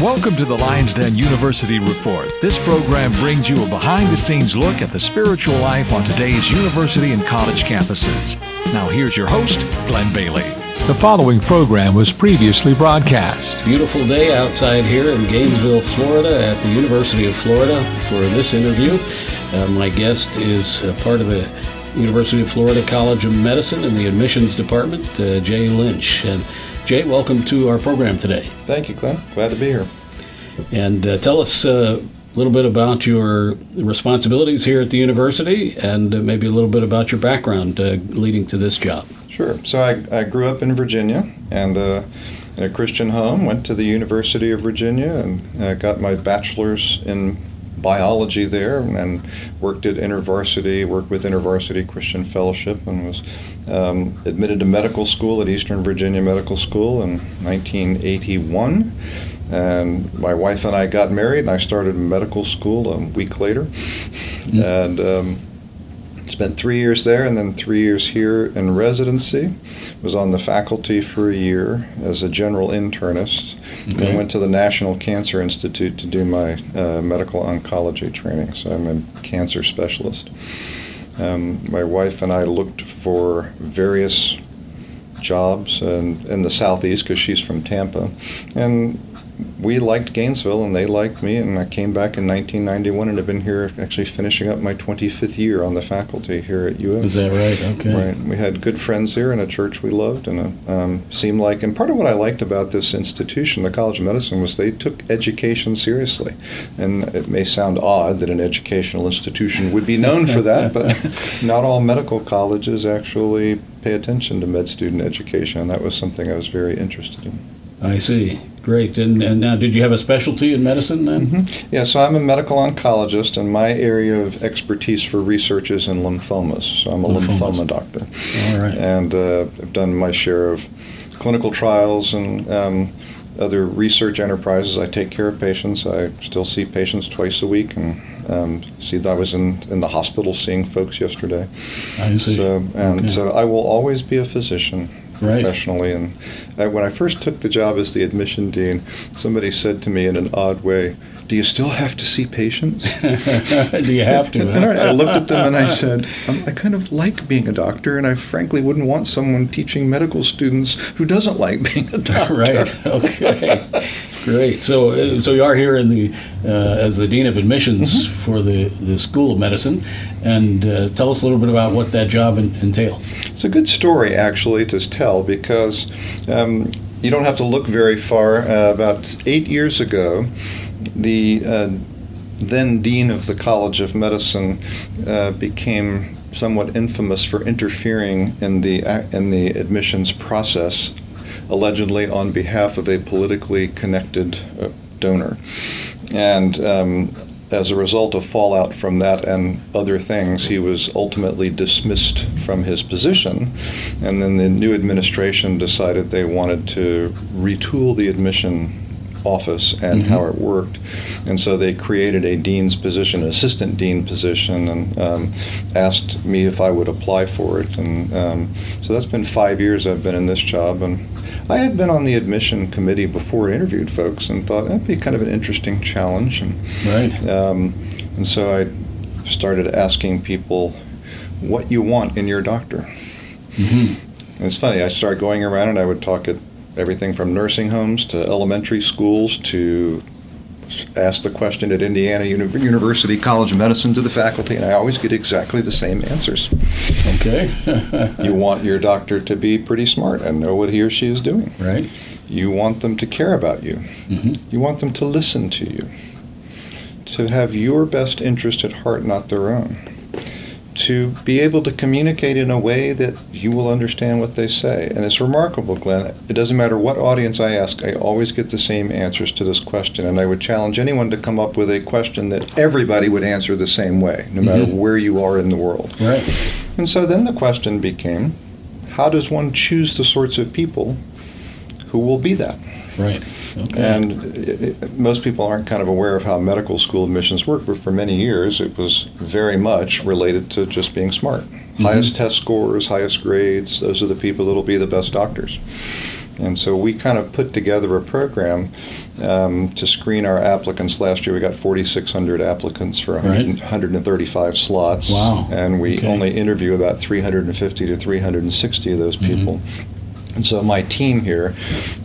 Welcome to the Lions Den University Report. This program brings you a behind the scenes look at the spiritual life on today's university and college campuses. Now, here's your host, Glenn Bailey. The following program was previously broadcast. Beautiful day outside here in Gainesville, Florida, at the University of Florida for this interview. Uh, my guest is uh, part of the University of Florida College of Medicine in the admissions department, uh, Jay Lynch. And Jay, welcome to our program today. Thank you, Glenn. Glad to be here. And uh, tell us uh, a little bit about your responsibilities here at the university and uh, maybe a little bit about your background uh, leading to this job. Sure. So I, I grew up in Virginia and uh, in a Christian home, went to the University of Virginia and uh, got my bachelor's in biology there and worked at InterVarsity, worked with InterVarsity Christian Fellowship and was um, admitted to medical school at Eastern Virginia Medical School in 1981. And my wife and I got married, and I started medical school a week later. Mm-hmm. And um, spent three years there and then three years here in residency. Was on the faculty for a year as a general internist. Okay. went to the National Cancer Institute to do my uh, medical oncology training. So I'm a cancer specialist. Um, my wife and I looked for various jobs in, in the southeast because she's from Tampa, and we liked Gainesville and they liked me, and I came back in 1991 and have been here actually finishing up my 25th year on the faculty here at UM. Is that right? Okay. Right. We had good friends here and a church we loved, and it um, seemed like, and part of what I liked about this institution, the College of Medicine, was they took education seriously. And it may sound odd that an educational institution would be known for that, but not all medical colleges actually pay attention to med student education, and that was something I was very interested in. I see. Great. And, and now, did you have a specialty in medicine then? Mm-hmm. Yeah, so I'm a medical oncologist, and my area of expertise for research is in lymphomas. So I'm a lymphomas. lymphoma doctor. All right. And uh, I've done my share of clinical trials and um, other research enterprises. I take care of patients. I still see patients twice a week, and um, see, I was in, in the hospital seeing folks yesterday. I see. So, and okay. so I will always be a physician right. professionally. And I, when I first took the job as the admission dean, somebody said to me in an odd way, do you still have to see patients? do you have to? I looked at them and I said, um, I kind of like being a doctor, and I frankly wouldn't want someone teaching medical students who doesn't like being a doctor. right. Okay. Great. So, uh, so you are here in the uh, as the dean of admissions mm-hmm. for the, the School of Medicine, and uh, tell us a little bit about what that job in, entails. It's a good story actually to tell because um, you don't have to look very far. Uh, about eight years ago, the uh, then dean of the College of Medicine uh, became somewhat infamous for interfering in the in the admissions process allegedly on behalf of a politically connected uh, donor. And um, as a result of fallout from that and other things, he was ultimately dismissed from his position. And then the new administration decided they wanted to retool the admission office and mm-hmm. how it worked. And so they created a dean's position, an assistant dean position, and um, asked me if I would apply for it. And um, so that's been five years I've been in this job. And I had been on the admission committee before I interviewed folks and thought that'd be kind of an interesting challenge. And, right. Um, and so I started asking people what you want in your doctor. Mm-hmm. And it's funny, I started going around and I would talk at everything from nursing homes to elementary schools to ask the question at Indiana University College of Medicine to the faculty, and I always get exactly the same answers. Okay. you want your doctor to be pretty smart and know what he or she is doing. Right. You want them to care about you. Mm-hmm. You want them to listen to you. To have your best interest at heart, not their own to be able to communicate in a way that you will understand what they say. And it's remarkable, Glenn. It doesn't matter what audience I ask, I always get the same answers to this question. And I would challenge anyone to come up with a question that everybody would answer the same way, no matter mm-hmm. where you are in the world. Right. And so then the question became how does one choose the sorts of people who will be that? Right. Okay. And it, it, most people aren't kind of aware of how medical school admissions work, but for many years it was very much related to just being smart. Mm-hmm. Highest test scores, highest grades, those are the people that'll be the best doctors. And so we kind of put together a program um, to screen our applicants. Last year we got 4,600 applicants for 100, Right. 135 slots. Wow. And we Okay. only interview about 350 to 360 of those people. And so my team here,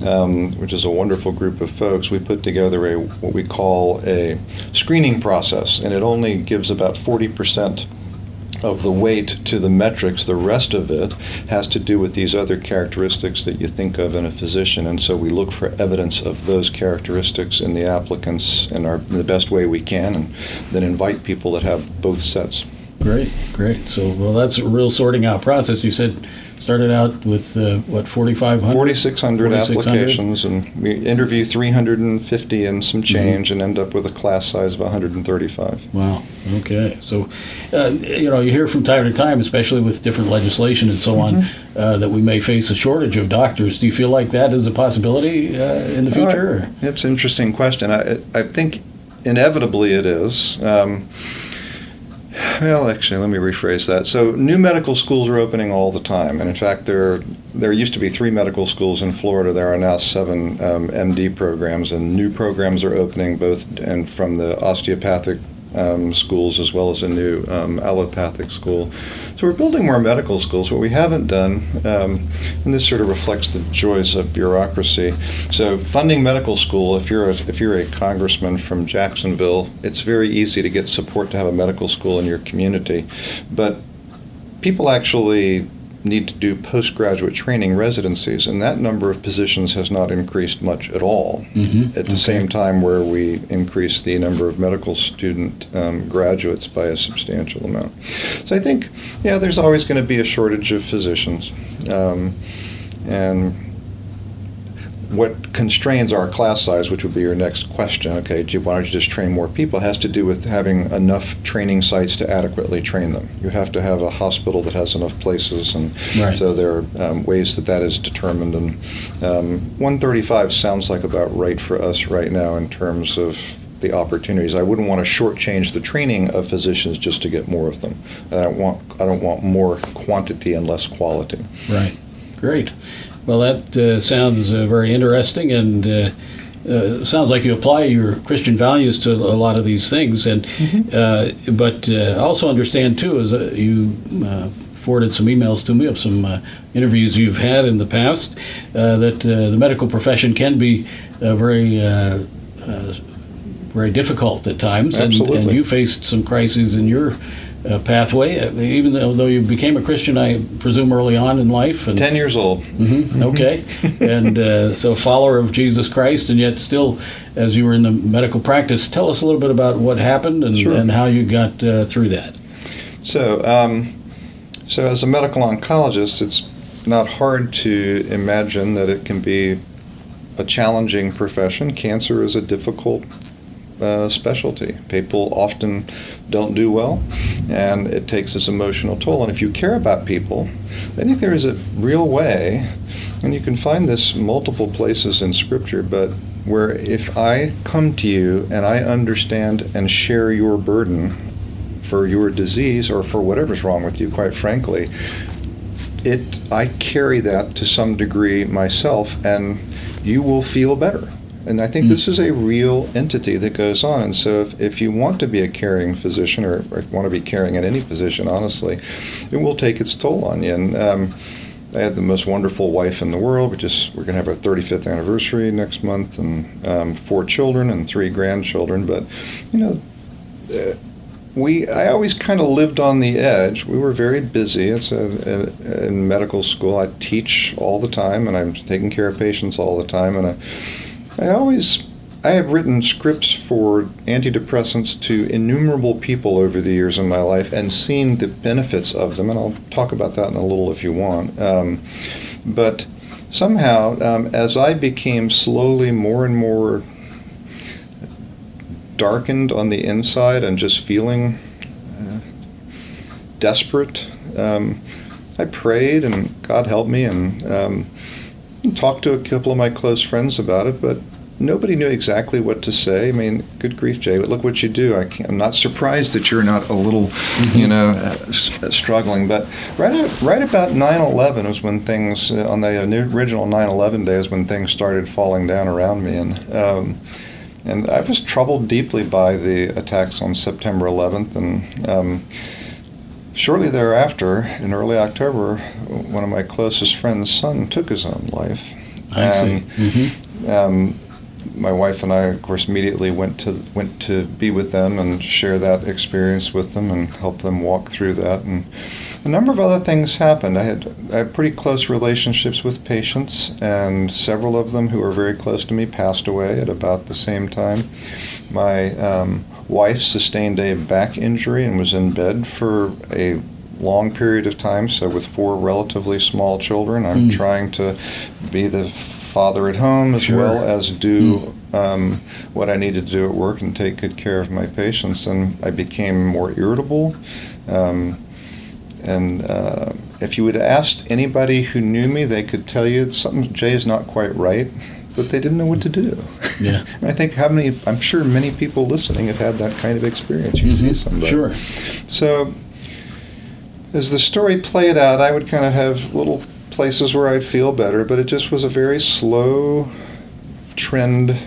um, which is a wonderful group of folks, we put together a what we call a screening process, and it only gives about 40 percent of the weight to the metrics. The rest of it has to do with these other characteristics that you think of in a physician, and so we look for evidence of those characteristics in the applicants in, our, in the best way we can, and then invite people that have both sets. Great, great. So, well, that's a real sorting out process. You said started out with uh, what 4,500. 4,600 4,600? applications, and we interview 350 and some change, and end up with a class size of 135. Wow. Okay. So, uh, you know, you hear from time to time, especially with different legislation and so on, uh, that we may face a shortage of doctors. Do you feel like that is a possibility uh, in the future? or- It's an interesting question. I, I think inevitably it is. Um, well, actually, let me rephrase that. So, new medical schools are opening all the time, and in fact, there there used to be three medical schools in Florida. There are now seven um, MD programs, and new programs are opening both and from the osteopathic um, schools as well as a new um, allopathic school. So we're building more medical schools. What we haven't done, um, and this sort of reflects the joys of bureaucracy. So funding medical school, if you're a, if you're a congressman from Jacksonville, it's very easy to get support to have a medical school in your community, but people actually need to do postgraduate training residencies, and that number of positions has not increased much at all. Mhm. At the Okay. same time, where we increase the number of medical student um, graduates by a substantial amount. So I think, yeah, there's always going to be a shortage of physicians, um, and what constrains our class size, which would be your next question, okay, gee, why don't you just train more people, has to do with having enough training sites to adequately train them. You have to have a hospital that has enough places, and Right. so there are um, ways that that is determined. And um, 135 sounds like about right for us right now in terms of the opportunities. I wouldn't want to shortchange the training of physicians just to get more of them. I don't want I don't want more quantity and less quality. Right. Great. Well, that uh, sounds uh, very interesting, and uh, uh, sounds like you apply your Christian values to a lot of these things. And uh, but uh, also understand too is uh, you. Uh, Forwarded some emails to me of some uh, interviews you've had in the past. Uh, that uh, the medical profession can be uh, very, uh, uh, very difficult at times, and, and you faced some crises in your uh, pathway. Uh, Even though, though you became a Christian, I presume early on in life, and 10 years old. hmm Okay. and uh, so, follower of Jesus Christ, and yet still, as you were in the medical practice, tell us a little bit about what happened and, Sure. and how you got uh, through that. So, um, so as a medical oncologist, it's not hard to imagine that it can be a challenging profession. Cancer is a difficult uh, specialty. People often don't do well, and it takes its emotional toll. And if you care about people, I think there is a real way, and you can find this multiple places in Scripture, but where if I come to you and I understand and share your burden for your disease or for whatever's wrong with you, quite frankly, it I carry that to some degree myself, and you will feel better. And I think Mm. this is a real entity that goes on. And so, if, if you want to be a caring physician, or, or want to be caring in any position, honestly, it will take its toll on you. And um, I had the most wonderful wife in the world. We just we're going to have our 35th anniversary next month, and um, four children and three grandchildren. But you know, uh, we I always kind of lived on the edge. We were very busy. It's a, a, in medical school. I teach all the time, and I'm taking care of patients all the time. And I, I always I have written scripts for antidepressants to innumerable people over the years in my life, and seen the benefits of them. And I'll talk about that in a little if you want. Um, but somehow, um, as I became slowly more and more darkened on the inside and just feeling uh, desperate. Um, I prayed and God helped me and um, talked to a couple of my close friends about it, but nobody knew exactly what to say. I mean, good grief, Jay, but look what you do. I am not surprised that you're not a little, mm-hmm. you know, uh, struggling. But right, at, right about 9/11 was when things uh, on the original 9/11 days when things started falling down around me, and um, and I was troubled deeply by the attacks on September 11th, and um, shortly thereafter, in early October, one of my closest friends' son took his own life. I and, see. Mm-hmm. Um, my wife and I, of course, immediately went to went to be with them and share that experience with them and help them walk through that. And a number of other things happened. I had I had pretty close relationships with patients, and several of them who were very close to me passed away at about the same time. My um, wife sustained a back injury and was in bed for a long period of time. So, with four relatively small children, I'm mm. trying to be the father at home as sure. well as do mm. um, what I needed to do at work and take good care of my patients. And I became more irritable. Um, and uh, if you would have asked anybody who knew me, they could tell you something Jay is not quite right, but they didn't know what to do. Yeah. I think how many, I'm sure many people listening have had that kind of experience. You mm-hmm. see somebody. Sure. So as the story played out, I would kind of have little places where I'd feel better, but it just was a very slow trend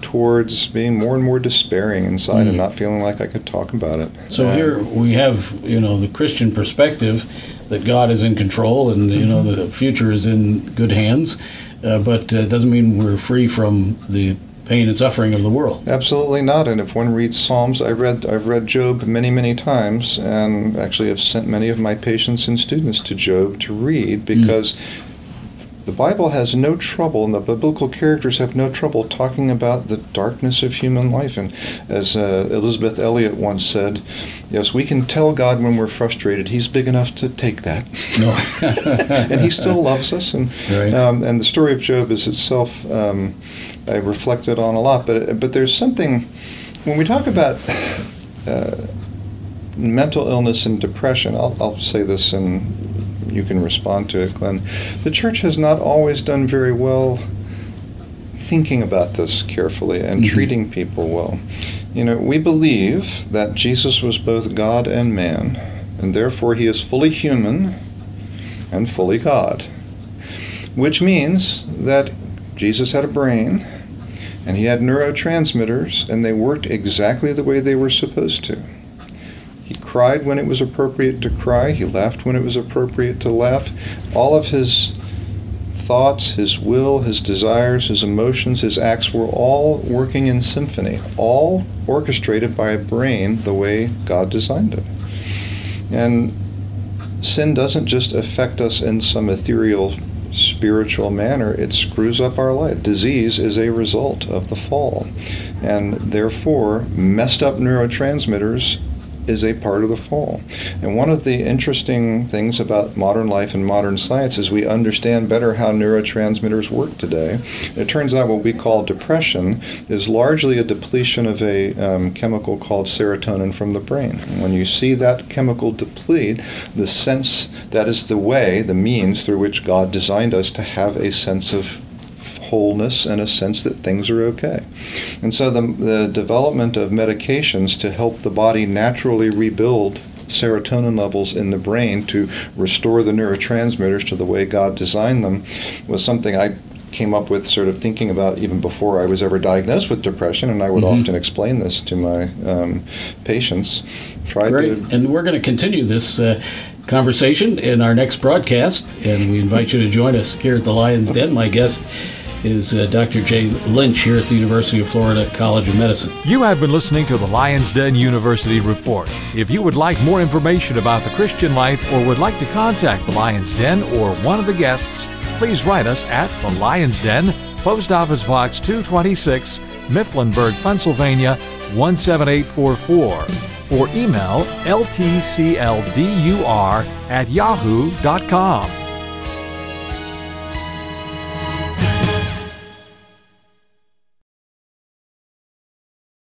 towards being more and more despairing inside mm. and not feeling like I could talk about it. So and here we have, you know, the Christian perspective that God is in control and you mm-hmm. know the future is in good hands, uh, but it uh, doesn't mean we're free from the pain and suffering of the world. Absolutely not. And if one reads Psalms, I read I've read Job many many times, and actually have sent many of my patients and students to Job to read hmm. because. Mm. The Bible has no trouble, and the biblical characters have no trouble talking about the darkness of human life. And as uh, Elisabeth Elliot once said, yes, we can tell God when we're frustrated. He's big enough to take that. And He still loves us. And, right. um, and the story of Job is itself um, I reflected on a lot. But but there's something when we talk about uh, mental illness and depression. I'll, I'll say this and you can respond to it, Glenn. The church has not always done very well thinking about this carefully and mm-hmm. treating people well. You know, we believe that Jesus was both God and man, and therefore he is fully human and fully God. Which means that Jesus had a brain, and he had neurotransmitters, and they worked exactly the way they were supposed to. Cried when it was appropriate to cry, he laughed when it was appropriate to laugh. All of his thoughts, his will, his desires, his emotions, his acts were all working in symphony, all orchestrated by a brain the way God designed it. And sin doesn't just affect us in some ethereal spiritual manner, it screws up our life. Disease is a result of the fall. And therefore, messed up neurotransmitters is a part of the fall. And one of the interesting things about modern life and modern science is we understand better how neurotransmitters work today. It turns out what we call depression is largely a depletion of a um, chemical called serotonin from the brain. When you see that chemical deplete, the sense that is the way, the means through which God designed us to have a sense of wholeness and a sense that things are okay. And so the, the development of medications to help the body naturally rebuild serotonin levels in the brain to restore the neurotransmitters to the way God designed them was something I came up with sort of thinking about even before I was ever diagnosed with depression, and I would mm-hmm. often explain this to my um, patients. Try Great. To, and we're going to continue this uh, conversation in our next broadcast, and we invite you to join us here at the Lion's Den. My guest is uh, Dr. Jay Lynch here at the University of Florida College of Medicine. You have been listening to the Lion's Den University Report. If you would like more information about the Christian life or would like to contact the Lion's Den or one of the guests, please write us at the Lion's Den, Post Office Box 226, Mifflinburg, Pennsylvania 17844, or email ltcldur at yahoo.com.